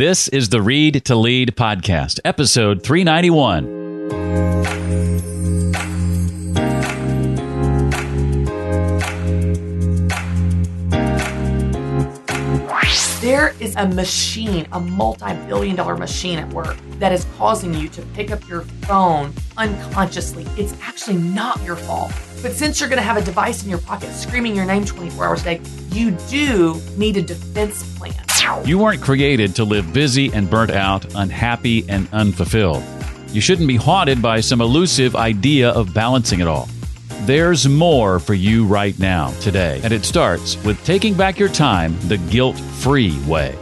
This is the Read to Lead podcast, episode 391. There is a machine, a multi billion dollar machine at work that is causing you to pick up your phone unconsciously. It's actually not your fault. But since you're going to have a device in your pocket screaming your name 24 hours a day, you do need a defense plan. You weren't created to live busy and burnt out, unhappy and unfulfilled. You shouldn't be haunted by some elusive idea of balancing it all. There's more for you right now, today, and it starts with taking back your time the guilt free way.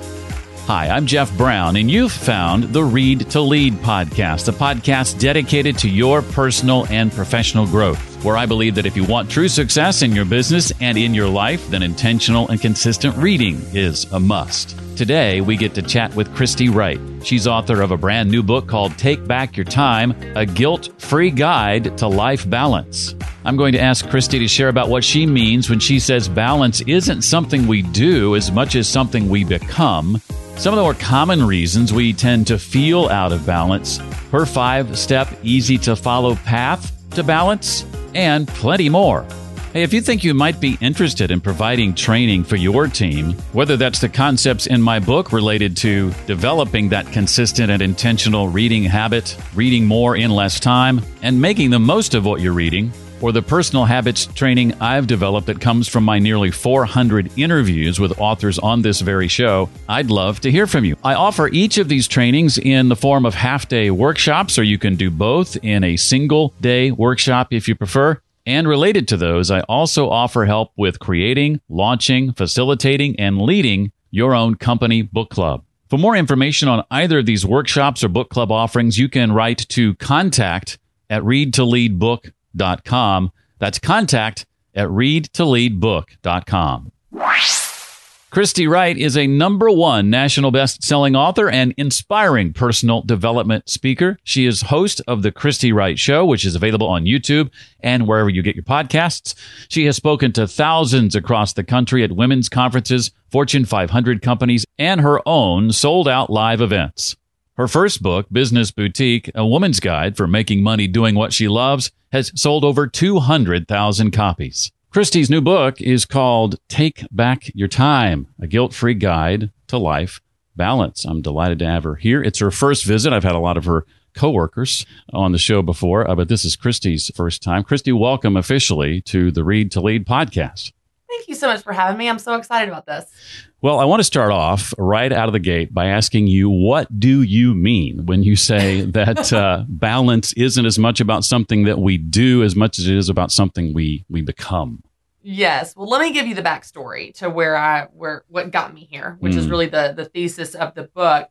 Hi, I'm Jeff Brown, and you've found the Read to Lead podcast, a podcast dedicated to your personal and professional growth, where I believe that if you want true success in your business and in your life, then intentional and consistent reading is a must. Today, we get to chat with Christy Wright. She's author of a brand new book called Take Back Your Time, a guilt free guide to life balance. I'm going to ask Christy to share about what she means when she says balance isn't something we do as much as something we become. Some of the more common reasons we tend to feel out of balance, her five step, easy to follow path to balance, and plenty more. Hey, if you think you might be interested in providing training for your team, whether that's the concepts in my book related to developing that consistent and intentional reading habit, reading more in less time, and making the most of what you're reading, or the personal habits training I've developed that comes from my nearly 400 interviews with authors on this very show, I'd love to hear from you. I offer each of these trainings in the form of half day workshops, or you can do both in a single day workshop if you prefer. And related to those, I also offer help with creating, launching, facilitating, and leading your own company book club. For more information on either of these workshops or book club offerings, you can write to contact at readtoleadbook.com. That's contact at readtoleadbook.com. Christy Wright is a number one national best-selling author and inspiring personal development speaker. She is host of the Christy Wright Show, which is available on YouTube and wherever you get your podcasts. She has spoken to thousands across the country at women's conferences, Fortune 500 companies, and her own sold-out live events. Her first book, Business Boutique, A Woman's Guide for Making Money Doing What She Loves, has sold over 200,000 copies. Christy's new book is called Take Back Your Time, a guilt free guide to life balance. I'm delighted to have her here. It's her first visit. I've had a lot of her coworkers on the show before, uh, but this is Christy's first time. Christy, welcome officially to the Read to Lead podcast. Thank you so much for having me. I'm so excited about this. Well, I want to start off right out of the gate by asking you what do you mean when you say that uh, balance isn't as much about something that we do as much as it is about something we we become? Yes. Well, let me give you the backstory to where I where what got me here, which is Mm. really the the thesis of the book.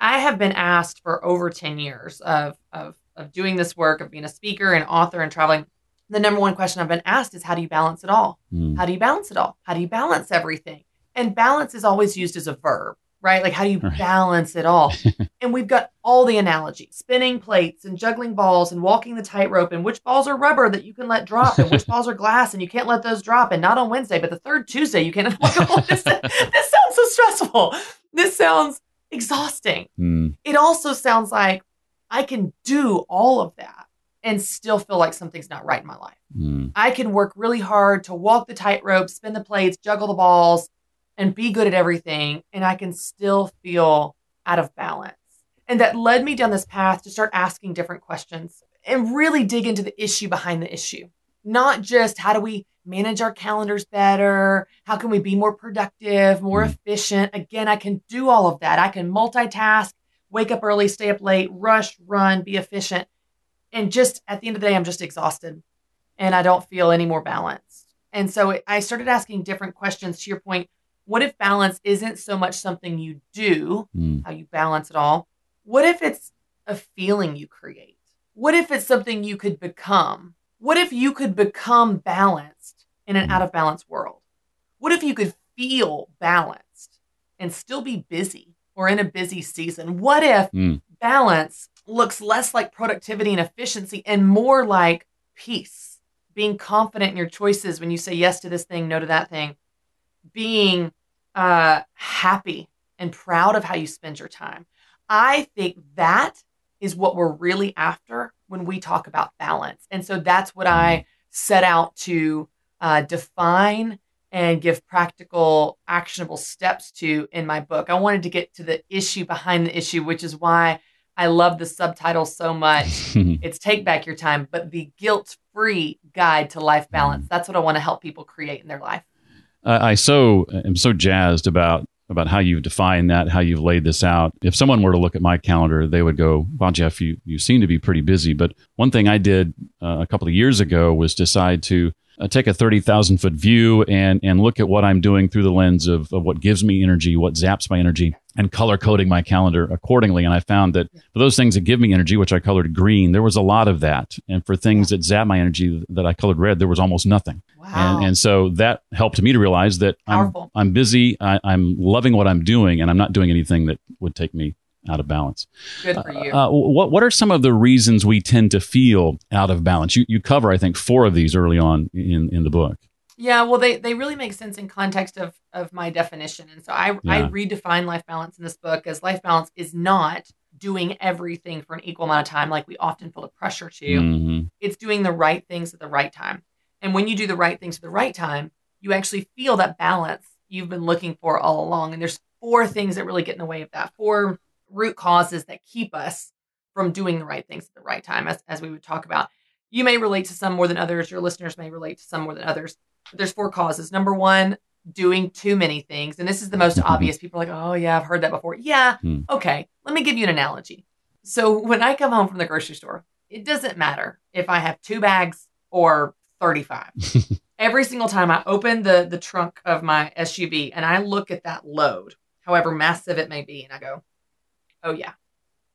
I have been asked for over 10 years of of of doing this work, of being a speaker and author and traveling. The number one question I've been asked is how do you balance it all? Mm. How do you balance it all? How do you balance everything? And balance is always used as a verb, right? Like how do you Right. balance it all? and we've got all the analogies, spinning plates and juggling balls and walking the tightrope and which balls are rubber that you can let drop and which balls are glass and you can't let those drop and not on Wednesday, but the third Tuesday you can't. Like, this, this sounds so stressful. This sounds exhausting. Mm. It also sounds like I can do all of that and still feel like something's not right in my life. Mm. I can work really hard to walk the tightrope, spin the plates, juggle the balls, and be good at everything. And I can still feel out of balance. And that led me down this path to start asking different questions and really dig into the issue behind the issue. Not just how do we manage our calendars better? How can we be more productive, more Mm. efficient? Again, I can do all of that. I can multitask, wake up early, stay up late, rush, run, be efficient. And just at the end of the day, I'm just exhausted and I don't feel any more balanced. And so it, I started asking different questions to your point. What if balance isn't so much something you do, Mm. how you balance it all? What if it's a feeling you create? What if it's something you could become? What if you could become balanced in an Mm. out of balance world? What if you could feel balanced and still be busy or in a busy season? What if Mm. balance looks less like productivity and efficiency and more like peace? Being confident in your choices when you say yes to this thing, no to that thing. Being uh, happy and proud of how you spend your time. I think that is what we're really after when we talk about balance. And so that's what I set out to uh, define and give practical, actionable steps to in my book. I wanted to get to the issue behind the issue, which is why I love the subtitle so much. it's Take Back Your Time, but the guilt free guide to life balance. That's what I want to help people create in their life. Uh, I so am so jazzed about about how you've defined that, how you've laid this out. If someone were to look at my calendar, they would go, "Well, Jeff, you you seem to be pretty busy." But one thing I did a couple of years ago was decide to uh, take a 30,000 foot view and, and look at what I'm doing through the lens of, of what gives me energy, what zaps my energy, and color coding my calendar accordingly. And I found that for those things that give me energy, which I colored green, there was a lot of that. And for things that zap my energy that I colored red, there was almost nothing. Wow. And, and so that helped me to realize that I'm, I'm busy, I, I'm loving what I'm doing, and I'm not doing anything that would take me out of balance. Good for you. Uh, what what are some of the reasons we tend to feel out of balance? You you cover I think four of these early on in in the book. Yeah, well, they, they really make sense in context of, of my definition. And so I, I redefine life balance in this book as life balance is not doing everything for an equal amount of time like we often feel the pressure to. Mhm. It's doing the right things at the right time. And when you do the right things at the right time, you actually feel that balance you've been looking for all along. And there's four things that really get in the way of that, four root causes that keep us from doing the right things at the right time, as, as we would talk about. You may relate to some more than others. Your listeners may relate to some more than others. But there's four causes. Number one, doing too many things. And this is the most obvious. People are like, oh, yeah, I've heard that before. Yeah. Hmm. Okay. Let me give you an analogy. So when I come home from the grocery store, it doesn't matter if I have two bags or 35. Every single time I open the, the trunk of my SUV and I look at that load, however massive it may be, and I go, oh, yeah,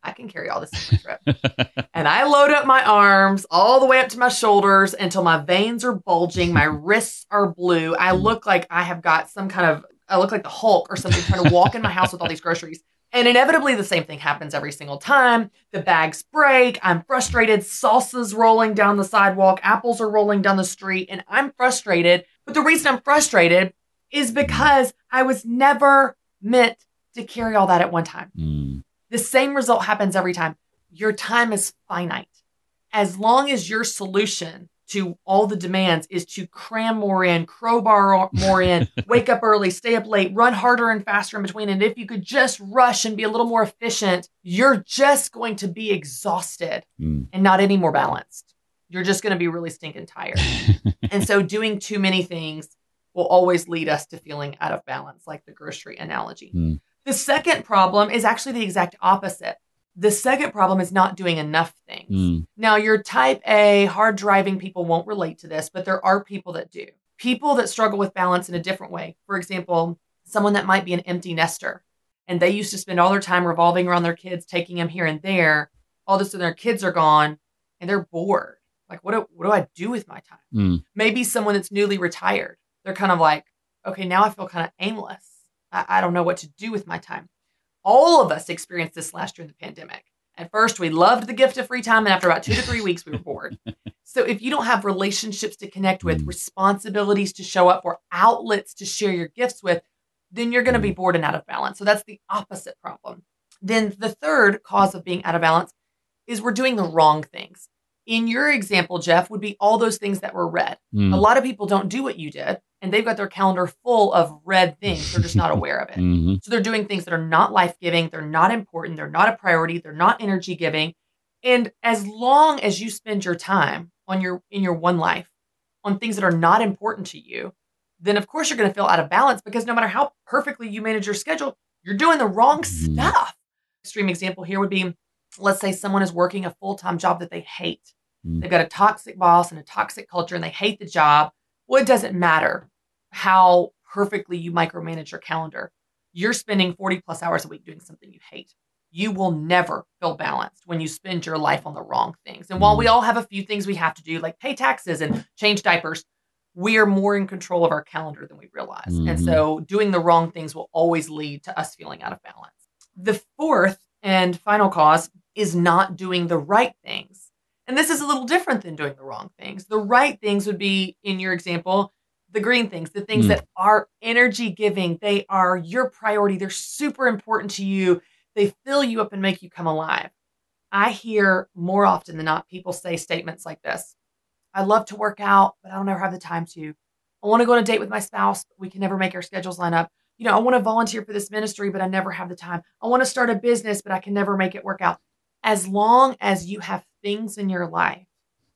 I can carry all this on my trip. and I load up my arms all the way up to my shoulders until my veins are bulging, my wrists are blue. I look like I have got some kind of, I look like the Hulk or something trying to walk in my house with all these groceries. And inevitably, the same thing happens every single time. The bags break. I'm frustrated. Salsa's rolling down the sidewalk. Apples are rolling down the street. And I'm frustrated. But the reason I'm frustrated is because I was never meant to carry all that at one time. Mm. The same result happens every time. Your time is finite. As long as your solution to all the demands is to cram more in, crowbar more in, wake up early, stay up late, run harder and faster in between. And if you could just rush and be a little more efficient, you're just going to be exhausted Mm. and not any more balanced. You're just going to be really stinking tired. and so doing too many things will always lead us to feeling out of balance, like the grocery analogy. Hmm. The second problem is actually the exact opposite. The second problem is not doing enough things. Mm. Now, your type A, hard driving people won't relate to this, but there are people that do. People that struggle with balance in a different way. For example, someone that might be an empty nester and they used to spend all their time revolving around their kids, taking them here and there. All of a sudden, their kids are gone and they're bored. Like, what do, what do I do with my time? Mm. Maybe someone that's newly retired. They're kind of like, okay, now I feel kind of aimless. I, I don't know what to do with my time. All of us experienced this last year in the pandemic. At first, we loved the gift of free time, and after about two to three weeks, we were bored. So, if you don't have relationships to connect with, Mm. responsibilities to show up for, outlets to share your gifts with, then you're going to be Mm. bored and out of balance. So, that's the opposite problem. Then, the third cause of being out of balance is we're doing the wrong things. In your example, Jeff, would be all those things that were red. Mm. A lot of people don't do what you did, and they've got their calendar full of red things. They're just not aware of it. Mhm. So they're doing things that are not life giving, they're not important, they're not a priority, they're not energy giving. And as long as you spend your time on your in your one life on things that are not important to you, then of course you're going to feel out of balance because no matter how perfectly you manage your schedule, you're doing the wrong Mhm. stuff. Extreme example here would be let's say someone is working a full-time job that they hate. Mm. They've got a toxic boss and a toxic culture and they hate the job. Well, it doesn't matter how perfectly you micromanage your calendar. You're spending 40 plus hours a week doing something you hate. You will never feel balanced when you spend your life on the wrong things. And while we all have a few things we have to do, like pay taxes and change diapers, we are more in control of our calendar than we realize. And Mhm. so doing the wrong things will always lead to us feeling out of balance. The fourth and final cause is not doing the right things. And this is a little different than doing the wrong things. The right things would be, in your example, the green things, the things Mm. that are energy giving, they are your priority, they're super important to you, they fill you up and make you come alive. I hear more often than not people say statements like this I love to work out, but I don't ever have the time to. I want to go on a date with my spouse, but we can never make our schedules line up. You know, I want to volunteer for this ministry, but I never have the time. I want to start a business, but I can never make it work out. As long as you have things in your life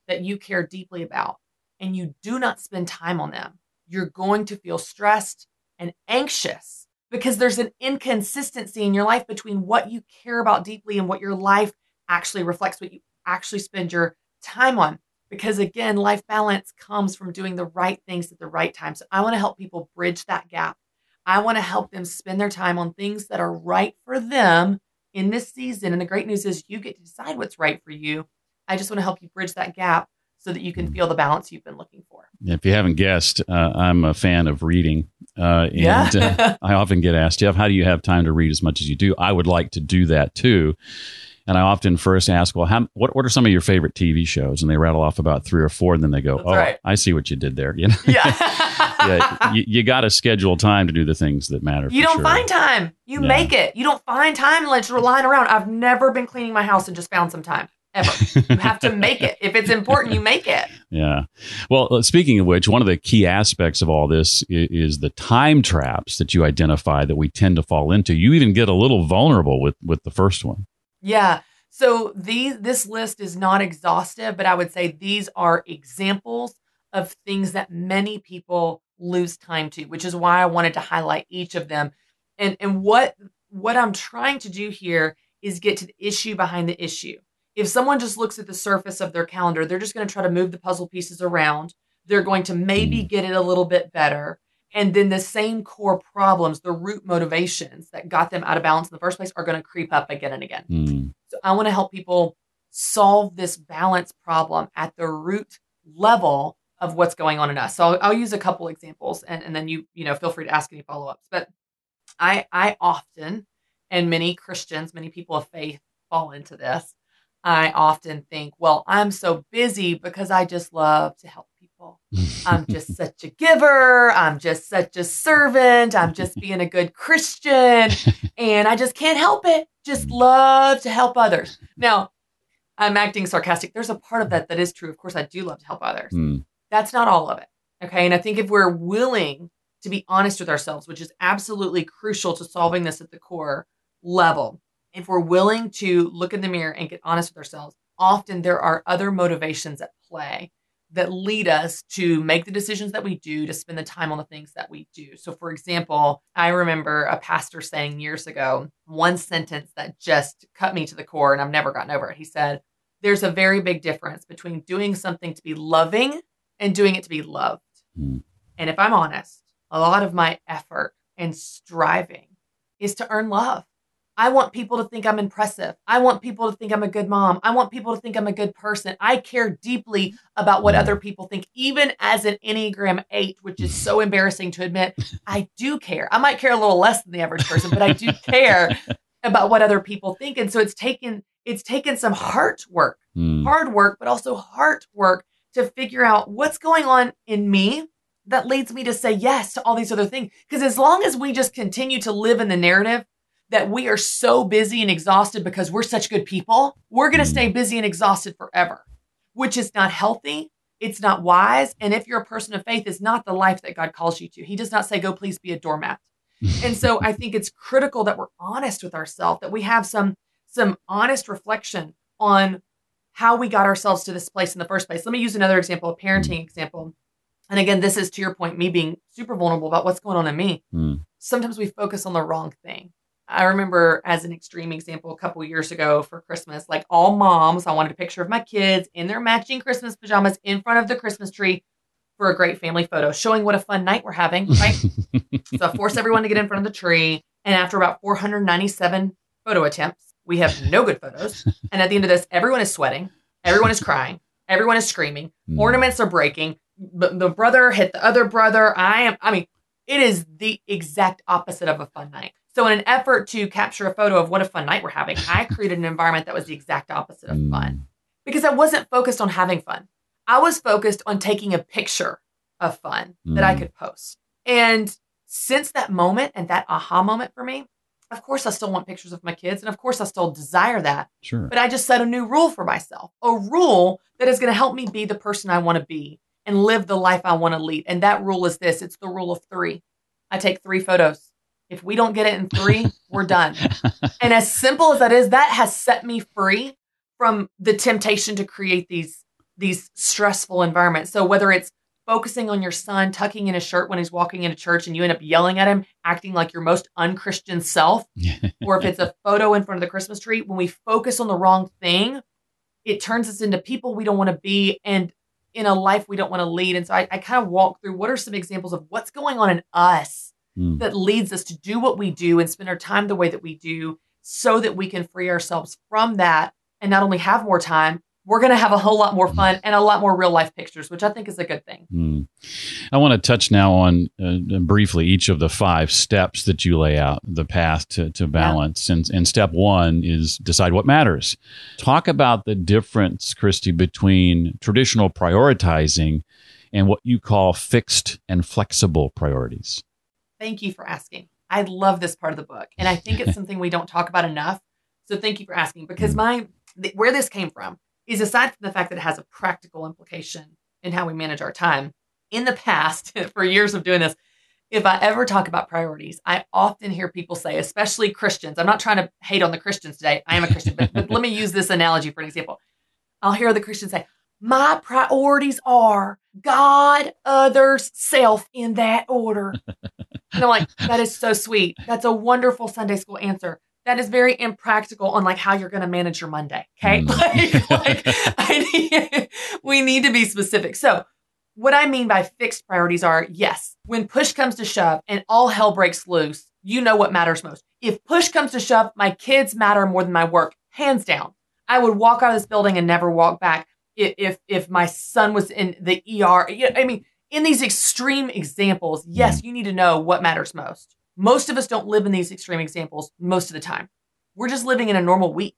that you care deeply about and you do not spend time on them, you're going to feel stressed and anxious because there's an inconsistency in your life between what you care about deeply and what your life actually reflects, what you actually spend your time on. Because again, life balance comes from doing the right things at the right time. So I want to help people bridge that gap. I want to help them spend their time on things that are right for them in this season. And the great news is you get to decide what's right for you. I just want to help you bridge that gap so that you can feel the balance you've been looking for. If you haven't guessed, uh, I'm a fan of reading. Uh, and Yeah. uh, I often get asked, Jeff, how do you have time to read as much as you do? I would like to do that too. And I often first ask, well, how, what, what are some of your favorite TV shows? And they rattle off about three or four, and then they go, That's oh, right. I see what you did there. You know, Yeah. yeah, you, you got to schedule time to do the things that matter. You don't sure. find time. You Yeah. make it. You don't find time unless you're lying around. I've never been cleaning my house and just found some time. Ever. You have to make it. If it's important, you make it. Yeah. Well, uh, speaking of which, one of the key aspects of all this is, is the time traps that you identify that we tend to fall into. You even get a little vulnerable with with the first one. Yeah. So these this list is not exhaustive, but I would say these are examples of things that many people lose time to, which is why I wanted to highlight each of them. And and what what I'm trying to do here is get to the issue behind the issue. If someone just looks at the surface of their calendar, they're just going to try to move the puzzle pieces around. They're going to maybe get it a little bit better. And then the same core problems, the root motivations that got them out of balance in the first place are going to creep up again and again. Hmm. So I want to help people solve this balance problem at the root level of what's going on in us. So I'll, I'll use a couple examples and, and then you, you know, feel free to ask any follow-ups. But I I often, and many Christians, many people of faith fall into this. I often think, well, I'm so busy because I just love to help people. I'm just such a giver. I'm just such a servant. I'm just being a good Christian. And I just can't help it. Just love to help others. Now, I'm acting sarcastic. There's a part of that that is true. Of course, I do love to help others. Hmm. That's not all of it. Okay. And I think if we're willing to be honest with ourselves, which is absolutely crucial to solving this at the core level, if we're willing to look in the mirror and get honest with ourselves, often there are other motivations at play that lead us to make the decisions that we do, to spend the time on the things that we do. So, for example, I remember a pastor saying years ago one sentence that just cut me to the core, and I've never gotten over it. He said, There's a very big difference between doing something to be loving and doing it to be loved. Hmm. And if I'm honest, a lot of my effort and striving is to earn love. I want people to think I'm impressive. I want people to think I'm a good mom. I want people to think I'm a good person. I care deeply about what Mm. other people think, even as an Enneagram 8, which is so embarrassing to admit. I do care. I might care a little less than the average person, but I do care about what other people think. And so it's taken it's taken some heart work Hmm. hard work, but also heart work to figure out what's going on in me that leads me to say yes to all these other things. Because as long as we just continue to live in the narrative that we are so busy and exhausted because we're such good people, we're going to Mm. stay busy and exhausted forever, which is not healthy. It's not wise. And if you're a person of faith, it's not the life that God calls you to. He does not say, go please be a doormat. And so I think it's critical that we're honest with ourselves, that we have some some honest reflection on how we got ourselves to this place in the first place. Let me use another example, a parenting example. And again, this is to your point, me being super vulnerable about what's going on in me. Hmm. Sometimes we focus on the wrong thing. I remember as an extreme example a couple years ago for Christmas, like all moms, I wanted a picture of my kids in their matching Christmas pajamas in front of the Christmas tree for a great family photo, showing what a fun night we're having, right? So I forced everyone to get in front of the tree. And after about 497 photo attempts, we have no good photos. And at the end of this, everyone is sweating, everyone is crying, everyone is screaming, Hmm. ornaments are breaking. The, the brother hit the other brother. I am, I mean, it is the exact opposite of a fun night. So, in an effort to capture a photo of what a fun night we're having, I created an environment that was the exact opposite of fun because I wasn't focused on having fun. I was focused on taking a picture of fun that I Mm. could post. And since that moment and that aha moment for me, of course, I still want pictures of my kids. And of course, I still desire that. Sure. But I just set a new rule for myself a rule that is going to help me be the person I want to be and live the life I want to lead. And that rule is this it's the rule of three. I take three photos. If we don't get it in three, we're done. And as simple as that is, that has set me free from the temptation to create these these stressful environments. So whether it's focusing on your son tucking in his shirt when he's walking into church and you end up yelling at him, acting like your most unchristian self, or if it's a photo in front of the Christmas tree, when we focus on the wrong thing, it turns us into people we don't want to be and in a life we don't want to lead. And so I, I kind of walk through what are some examples of what's going on in us Mm. that leads us to do what we do and spend our time the way that we do so that we can free ourselves from that and not only have more time, we're going to have a whole lot more fun and a lot more real life pictures, which I think is a good thing. Hmm. I want to touch now on uh, briefly each of the five steps that you lay out, the path to, to balance. And, and step one is decide what matters. Talk about the difference, Christy, between traditional prioritizing and what you call fixed and flexible priorities. Thank you for asking. I love this part of the book, and I think it's something we don't talk about enough. So thank you for asking because mm. my th- where this came from is aside from the fact that it has a practical implication in how we manage our time. In the past, for years of doing this, if I ever talk about priorities, I often hear people say, especially Christians. I'm not trying to hate on the Christians today. I am a Christian, but, but let me use this analogy for an example. I'll hear the Christians say, "My priorities are God, others, self in that order." And I'm like, that is so sweet. That's a wonderful Sunday school answer. That is very impractical on like how you're going to manage your Monday. Okay. Mm. Like, like I need, we need to be specific. So what I mean by fixed priorities are yes, when push comes to shove and all hell breaks loose, you know what matters most. If push comes to shove, my kids matter more than my work, hands down. I would walk out of this building and never walk back i- if if my son was in the ER. I mean, in these extreme examples, yes, mm. you need to know what matters most. Most of us don't live in these extreme examples most of the time. We're just living in a normal week.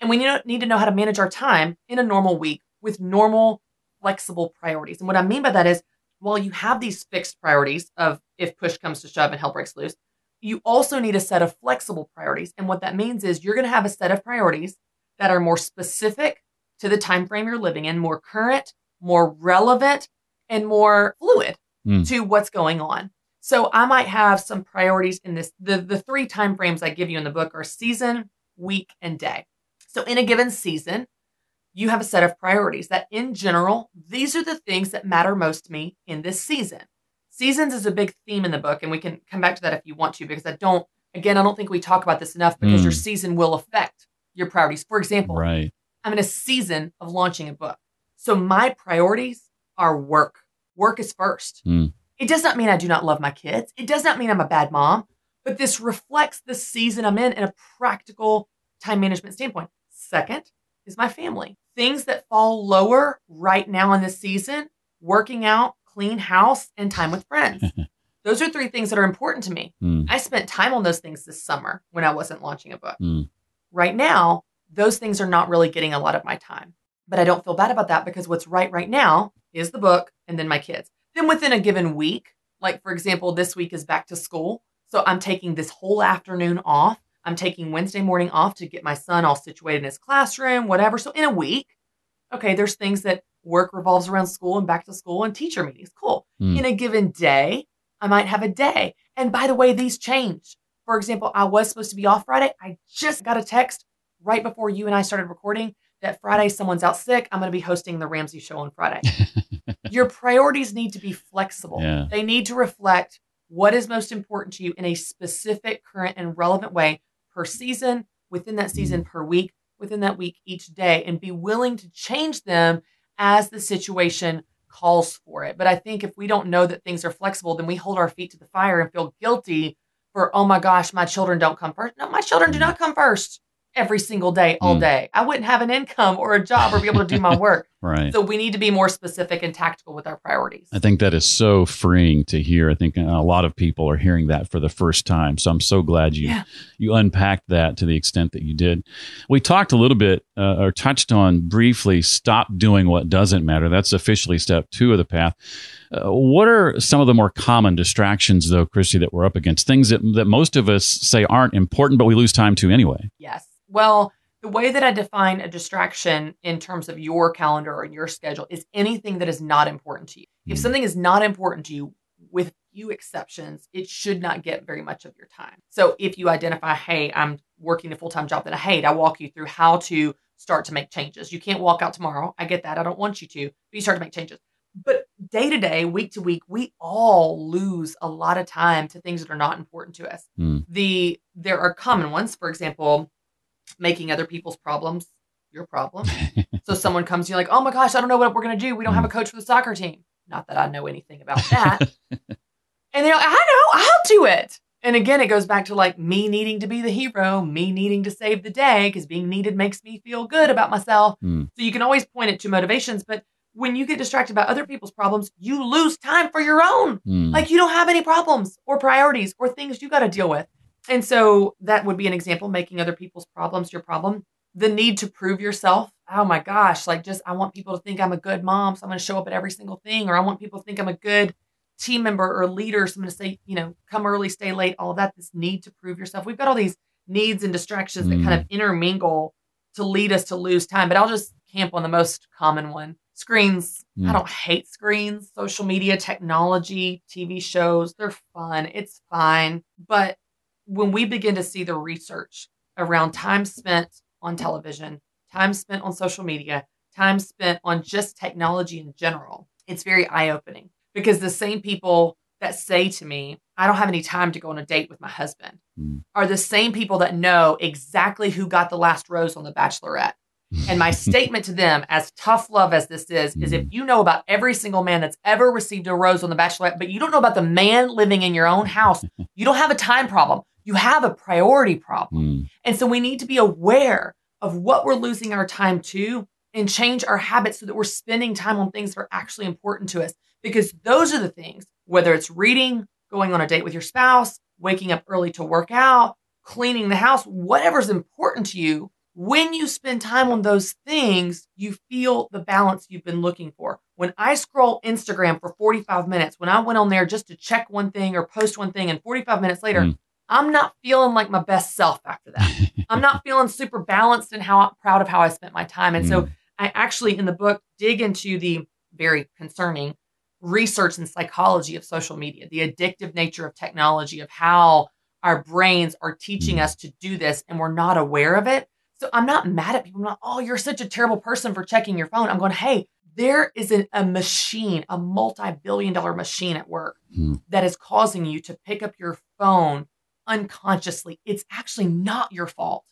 And we need need to know how to manage our time in a normal week with normal, flexible priorities. And what I mean by that is, while you have these fixed priorities of if push comes to shove and hell breaks loose, you also need a set of flexible priorities. And what that means is you're going to have a set of priorities that are more specific to the time frame you're living in, more current, more relevant, and more fluid Mm. to what's going on. So I might have some priorities in this. The the three time frames I give you in the book are season, week, and day. So in a given season, you have a set of priorities that in general, these are the things that matter most to me in this season. Seasons is a big theme in the book, and we can come back to that if you want to, because I don't, again, I don't think we talk about this enough because your Mm. season will affect your priorities. For example, Right. I'm in a season of launching a book. So my priorities are work. Work is first. Mm. It does not mean I do not love my kids. It does not mean I'm a bad mom, but this reflects the season I'm in in a practical time management standpoint. Second is my family. Things that fall lower right now in this season, working out, clean house, and time with friends. Those are three things that are important to me. Mm. I spent time on those things this summer when I wasn't launching a book. Mm. Right now, those things are not really getting a lot of my time. But I don't feel bad about that because what's right right now is the book and then my kids. Then within a given week, like for example, this week is back to school. So I'm taking this whole afternoon off. I'm taking Wednesday morning off to get my son all situated in his classroom, whatever. So in a week, okay, there's things that work revolves around school and back to school and teacher meetings. Cool. Mm. In a given day, I might have a day. And by the way, these change. For example, I was supposed to be off Friday. I just got a text right before you and I started recording that Friday someone's out sick. I'm going to be hosting the Ramsey show on Friday. Your priorities need to be flexible. Yeah. They need to reflect what is most important to you in a specific, current, and relevant way per season, within that season, mm. per week, within that week, each day, and be willing to change them as the situation calls for it. But I think if we don't know that things are flexible, then we hold our feet to the fire and feel guilty for, oh my gosh, my children don't come first. No, my children do mm. not come first. Every single day, all Mm. day. I wouldn't have an income or a job or be able to do my work. Right. So we need to be more specific and tactical with our priorities. I think that is so freeing to hear. I think a lot of people are hearing that for the first time. So I'm so glad you Yeah. you unpacked that to the extent that you did. We talked a little bit uh, or touched on briefly stop doing what doesn't matter. That's officially step 2 of the path. Uh, what are some of the more common distractions though, Christy, that we're up against? Things that that most of us say aren't important but we lose time to anyway. Yes. Well, the way that I define a distraction in terms of your calendar or your schedule is anything that is not important to you. If Mm. something is not important to you, with few exceptions, it should not get very much of your time. So if you identify, hey, I'm working a full time job that I hate, I walk you through how to start to make changes. You can't walk out tomorrow. I get that. I don't want you to, but you start to make changes. But day to day, week to week, we all lose a lot of time to things that are not important to us. Mm. The there are common ones. For example, making other people's problems your problem. so someone comes to you like, oh my gosh, I don't know what we're gonna do. We don't have a coach for the soccer team. Not that I know anything about that. and they're like, I know, I'll do it. And again, it goes back to like me needing to be the hero, me needing to save the day, because being needed makes me feel good about myself. Hmm. So you can always point it to motivations, but when you get distracted by other people's problems, you lose time for your own. Mm. Like you don't have any problems or priorities or things you got to deal with. And so that would be an example making other people's problems your problem. The need to prove yourself. Oh my gosh, like just I want people to think I'm a good mom, so I'm going to show up at every single thing or I want people to think I'm a good team member or leader, so I'm going to say, you know, come early, stay late, all of that this need to prove yourself. We've got all these needs and distractions that kind of intermingle to lead us to lose time, but I'll just camp on the most common one. Screens. Mm. I don't hate screens, social media, technology, TV shows. They're fun. It's fine. But when we begin to see the research around time spent on television, time spent on social media, time spent on just technology in general, it's very eye opening because the same people that say to me, I don't have any time to go on a date with my husband, Mm. are the same people that know exactly who got the last rose on The Bachelorette. And my statement to them, as tough love as this is, is if you know about every single man that's ever received a rose on The Bachelorette, but you don't know about the man living in your own house, you don't have a time problem. You have a priority problem. Mm. And so we need to be aware of what we're losing our time to and change our habits so that we're spending time on things that are actually important to us. Because those are the things, whether it's reading, going on a date with your spouse, waking up early to work out, cleaning the house, whatever's important to you, when you spend time on those things, you feel the balance you've been looking for. When I scroll Instagram for 45 minutes, when I went on there just to check one thing or post one thing, and 45 minutes later, Mm. I'm not feeling like my best self after that. I'm not feeling super balanced and how proud of how I spent my time. And so I actually in the book dig into the very concerning research and psychology of social media, the addictive nature of technology, of how our brains are teaching us to do this and we're not aware of it. So I'm not mad at people. I'm not, oh, you're such a terrible person for checking your phone. I'm going, hey, there is an, a machine, a multi billion dollar machine at work Hmm. that is causing you to pick up your phone unconsciously. It's actually not your fault.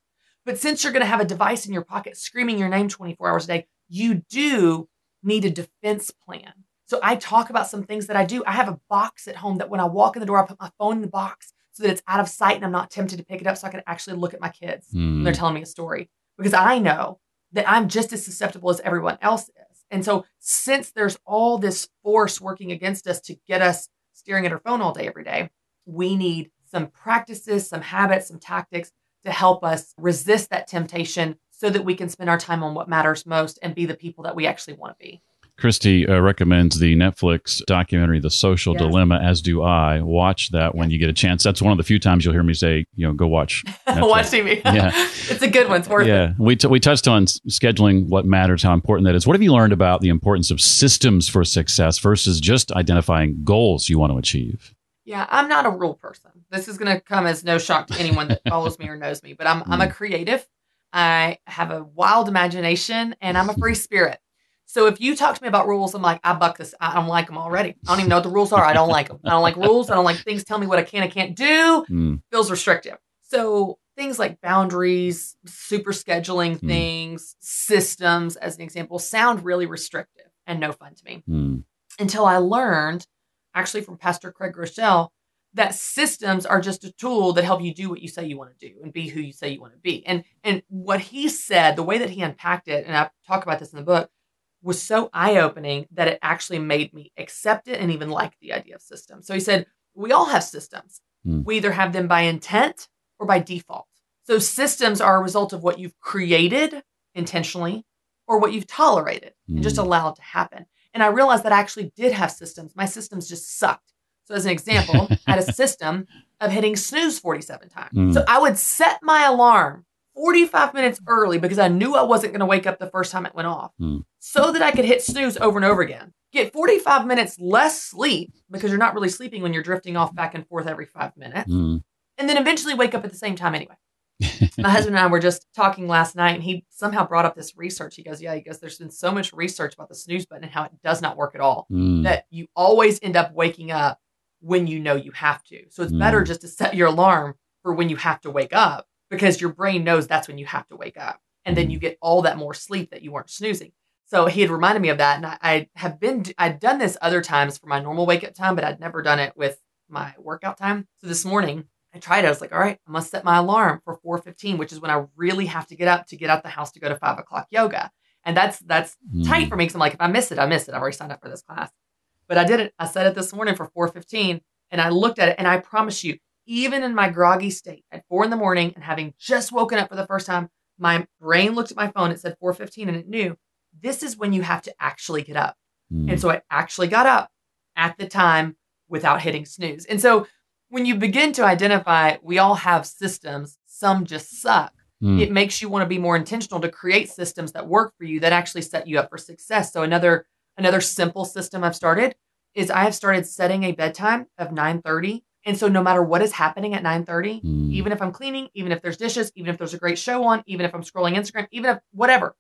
But since you're going to have a device in your pocket screaming your name 24 hours a day, you do need a defense plan. So I talk about some things that I do. I have a box at home that when I walk in the door, I put my phone in the box so that it's out of sight and I'm not tempted to pick it up so I can actually look at my kids when Mm. they're telling me a story because I know that I'm just as susceptible as everyone else is. And so, since there's all this force working against us to get us staring at our phone all day, every day, we need some practices, some habits, some tactics to help us resist that temptation so that we can spend our time on what matters most and be the people that we actually want to be. Christy uh, recommends the Netflix documentary "The Social Yes. Dilemma," as do I. Watch that when you get a chance. That's one of the few times you'll hear me say, you know, go watch. Netflix. Watch TV. Yeah. it's a good one. It's worth it. Yeah, we t- we touched on s- scheduling, what matters, how important that is. What have you learned about the importance of systems for success versus just identifying goals you want to achieve? Yeah, I'm not a rule person. This is going to come as no shock to anyone that follows me or knows me, but I'm I'm a creative. I have a wild imagination and I'm a free spirit. So if you talk to me about rules, I'm like, I buck this. I don't like them already. I don't even know what the rules are. I don't like them. I don't like rules. I don't like things tell me what I can and can't do. Mm, Feels restrictive. So things like boundaries, super scheduling Hmm. things, systems, as an example, sound really restrictive and no fun to me mm, until I learned, actually from Pastor Craig Groeschel, that systems are just a tool that help you do what you say you want to do and be who you say you want to be. And and what he said, the way that he unpacked it, and I talk about this in the book, was so eye-opening that it actually made me accept it and even like the idea of systems. So he said, we all have systems. Hmm. We either have them by intent or by default. So systems are a result of what you've created intentionally or what you've tolerated and just Hmm. allowed to happen. And I realized that I actually did have systems. My systems just sucked. So, as an example, I had a system of hitting snooze 47 times. Mm. So, I would set my alarm 45 minutes early because I knew I wasn't going to wake up the first time it went off Mm. so that I could hit snooze over and over again. Get 45 minutes less sleep because you're not really sleeping when you're drifting off back and forth every five minutes. Mm. And then eventually wake up at the same time anyway. My husband and I were just talking last night, and he somehow brought up this research. He goes, "Yeah," he goes, "There's been so much research about the snooze button and how it does not work at all. Mm. That you always end up waking up when you know you have to. So it's better Mm. just to set your alarm for when you have to wake up because your brain knows that's when you have to wake up, and then you get all that more sleep that you weren't snoozing." So he had reminded me of that, and I, I have been I'd done this other times for my normal wake up time, but I'd never done it with my workout time. So this morning I tried it. I was like, all right, I must set my alarm for 4:15, which is when I really have to get up to get out the house to go to five o'clock yoga. And that's that's Mm. tight for me because I'm like, if I miss it, I miss it. I've already signed up for this class. But I did it. I set it this morning for 4:15, and I looked at it, and I promise you, even in my groggy state at four in the morning and having just woken up for the first time, my brain looked at my phone. It said 4:15, and it knew this is when you have to actually get up. Mm. And so I actually got up at the time without hitting snooze. And so when you begin to identify, we all have systems, some just suck. Mm. It makes you want to be more intentional to create systems that work for you that actually set you up for success. So another another simple system I've started is I have started setting a bedtime of 9:30. And so no matter what is happening at 9:30, Mm. even if I'm cleaning, even if there's dishes, even if there's a great show on, even if I'm scrolling Instagram, even if whatever,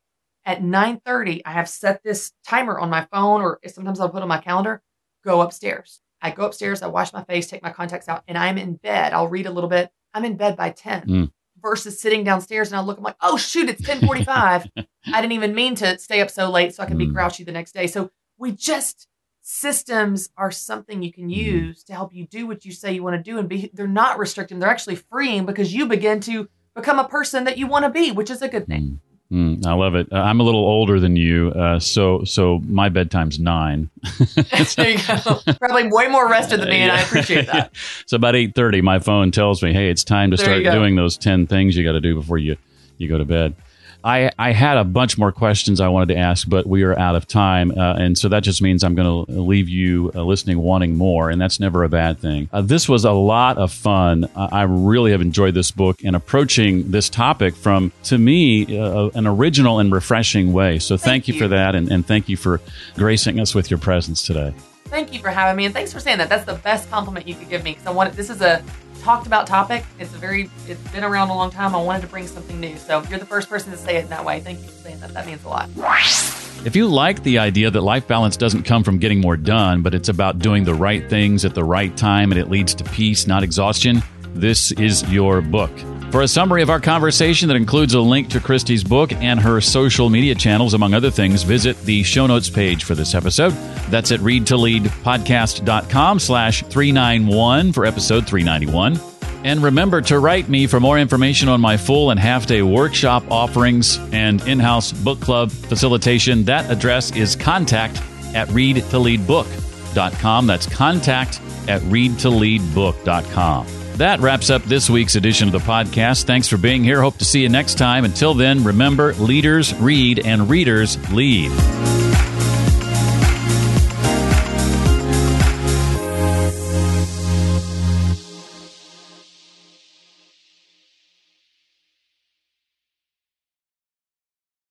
at 9:30 I have set this timer on my phone or sometimes I'll put on my calendar, go upstairs. I go upstairs, I wash my face, take my contacts out, and I'm in bed. I'll read a little bit. I'm in bed by 10 Mm. versus sitting downstairs and I look, I'm like, oh shoot, it's 1045. I didn't even mean to stay up so late so I can be Mm. grouchy the next day. So we just systems are something you can use to help you do what you say you want to do and be they're not restricting, they're actually freeing because you begin to become a person that you want to be, which is a good thing. Mm. I love it. Uh, I'm a little older than you, uh, so so my bedtime's nine. there you go. Probably way more rested than me, and I appreciate that. so about eight thirty, my phone tells me, "Hey, it's time to There start doing those ten things you got to do before you you go to bed." I I had a bunch more questions I wanted to ask, but we are out of time, uh, and so that just means I'm going to leave you uh, listening wanting more, and that's never a bad thing. Uh, this was a lot of fun. I I really have enjoyed this book and approaching this topic from, to me, uh, an original and refreshing way. So thank, Thank you, you. for that, and, and thank you for gracing us with your presence today. Thank you for having me, and thanks for saying that. That's the best compliment you could give me because I wanted. This is a talked about topic. It's a very. It's been around a long time. I wanted to bring something new. So you're the first person to say it in that way. Thank you for saying that. That means a lot. If you like the idea that life balance doesn't come from getting more done, but it's about doing the right things at the right time and it leads to peace, not exhaustion, this is your book. For a summary of our conversation that includes a link to Christy's book and her social media channels, among other things, visit the show notes page for this episode. That's at readtoleadpodcast.com slash 391 for episode 391. And remember to write me for more information on my full and half day workshop offerings and in house book club facilitation. That address is contact at readtoleadbook.com. That's contact at readtoleadbook.com. That wraps up this week's edition of the podcast. Thanks for being here. Hope to see you next time. Until then, remember leaders read and readers lead.